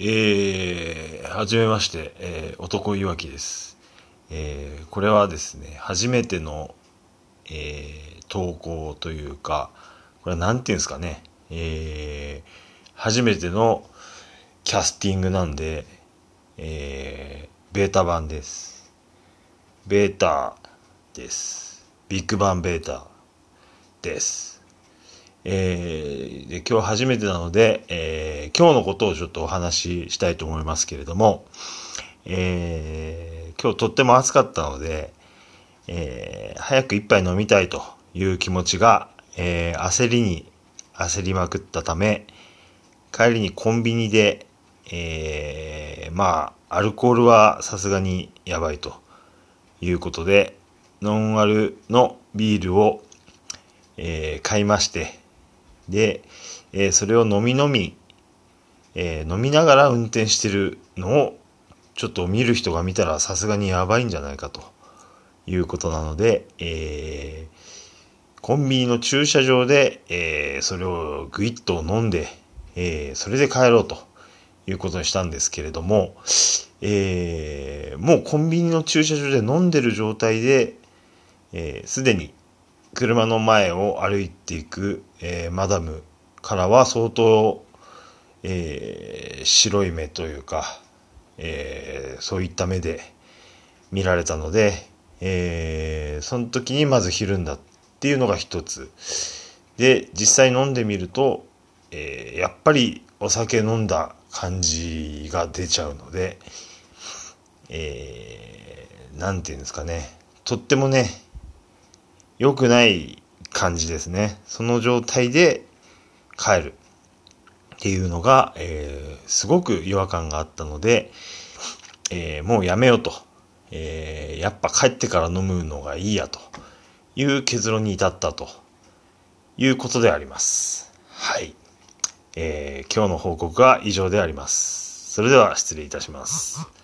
えー、はじめまして、えー、男いわきです。えー、これはですね、初めての、えー、投稿というか、これは何て言うんですかね、えー、初めてのキャスティングなんで、えー、ベータ版です。ベータです。ビッグバンベータです。えー、で今日初めてなので、えー、今日のことをちょっとお話ししたいと思いますけれども、えー、今日とっても暑かったので、えー、早く一杯飲みたいという気持ちが、えー、焦りに焦りまくったため、帰りにコンビニで、えー、まあ、アルコールはさすがにやばいということで、ノンアルのビールを、えー、買いまして、で、えー、それを飲み飲み、えー、飲みながら運転してるのをちょっと見る人が見たらさすがにやばいんじゃないかということなので、えー、コンビニの駐車場で、え、それをぐいっと飲んで、え、それで帰ろうということにしたんですけれども、え、もうコンビニの駐車場で飲んでる状態で、す、えー、で、に車の前を歩いていく、えー、マダムからは相当、えー、白い目というか、えー、そういった目で見られたので、えー、その時にまずひるんだっていうのが一つ。で、実際飲んでみると、えー、やっぱりお酒飲んだ感じが出ちゃうので、えー、なんていうんですかね。とってもね、良くない感じですね。その状態で帰るっていうのが、えー、すごく違和感があったので、えー、もうやめようと。えー、やっぱ帰ってから飲むのがいいやという結論に至ったということであります。はい。えー、今日の報告は以上であります。それでは失礼いたします。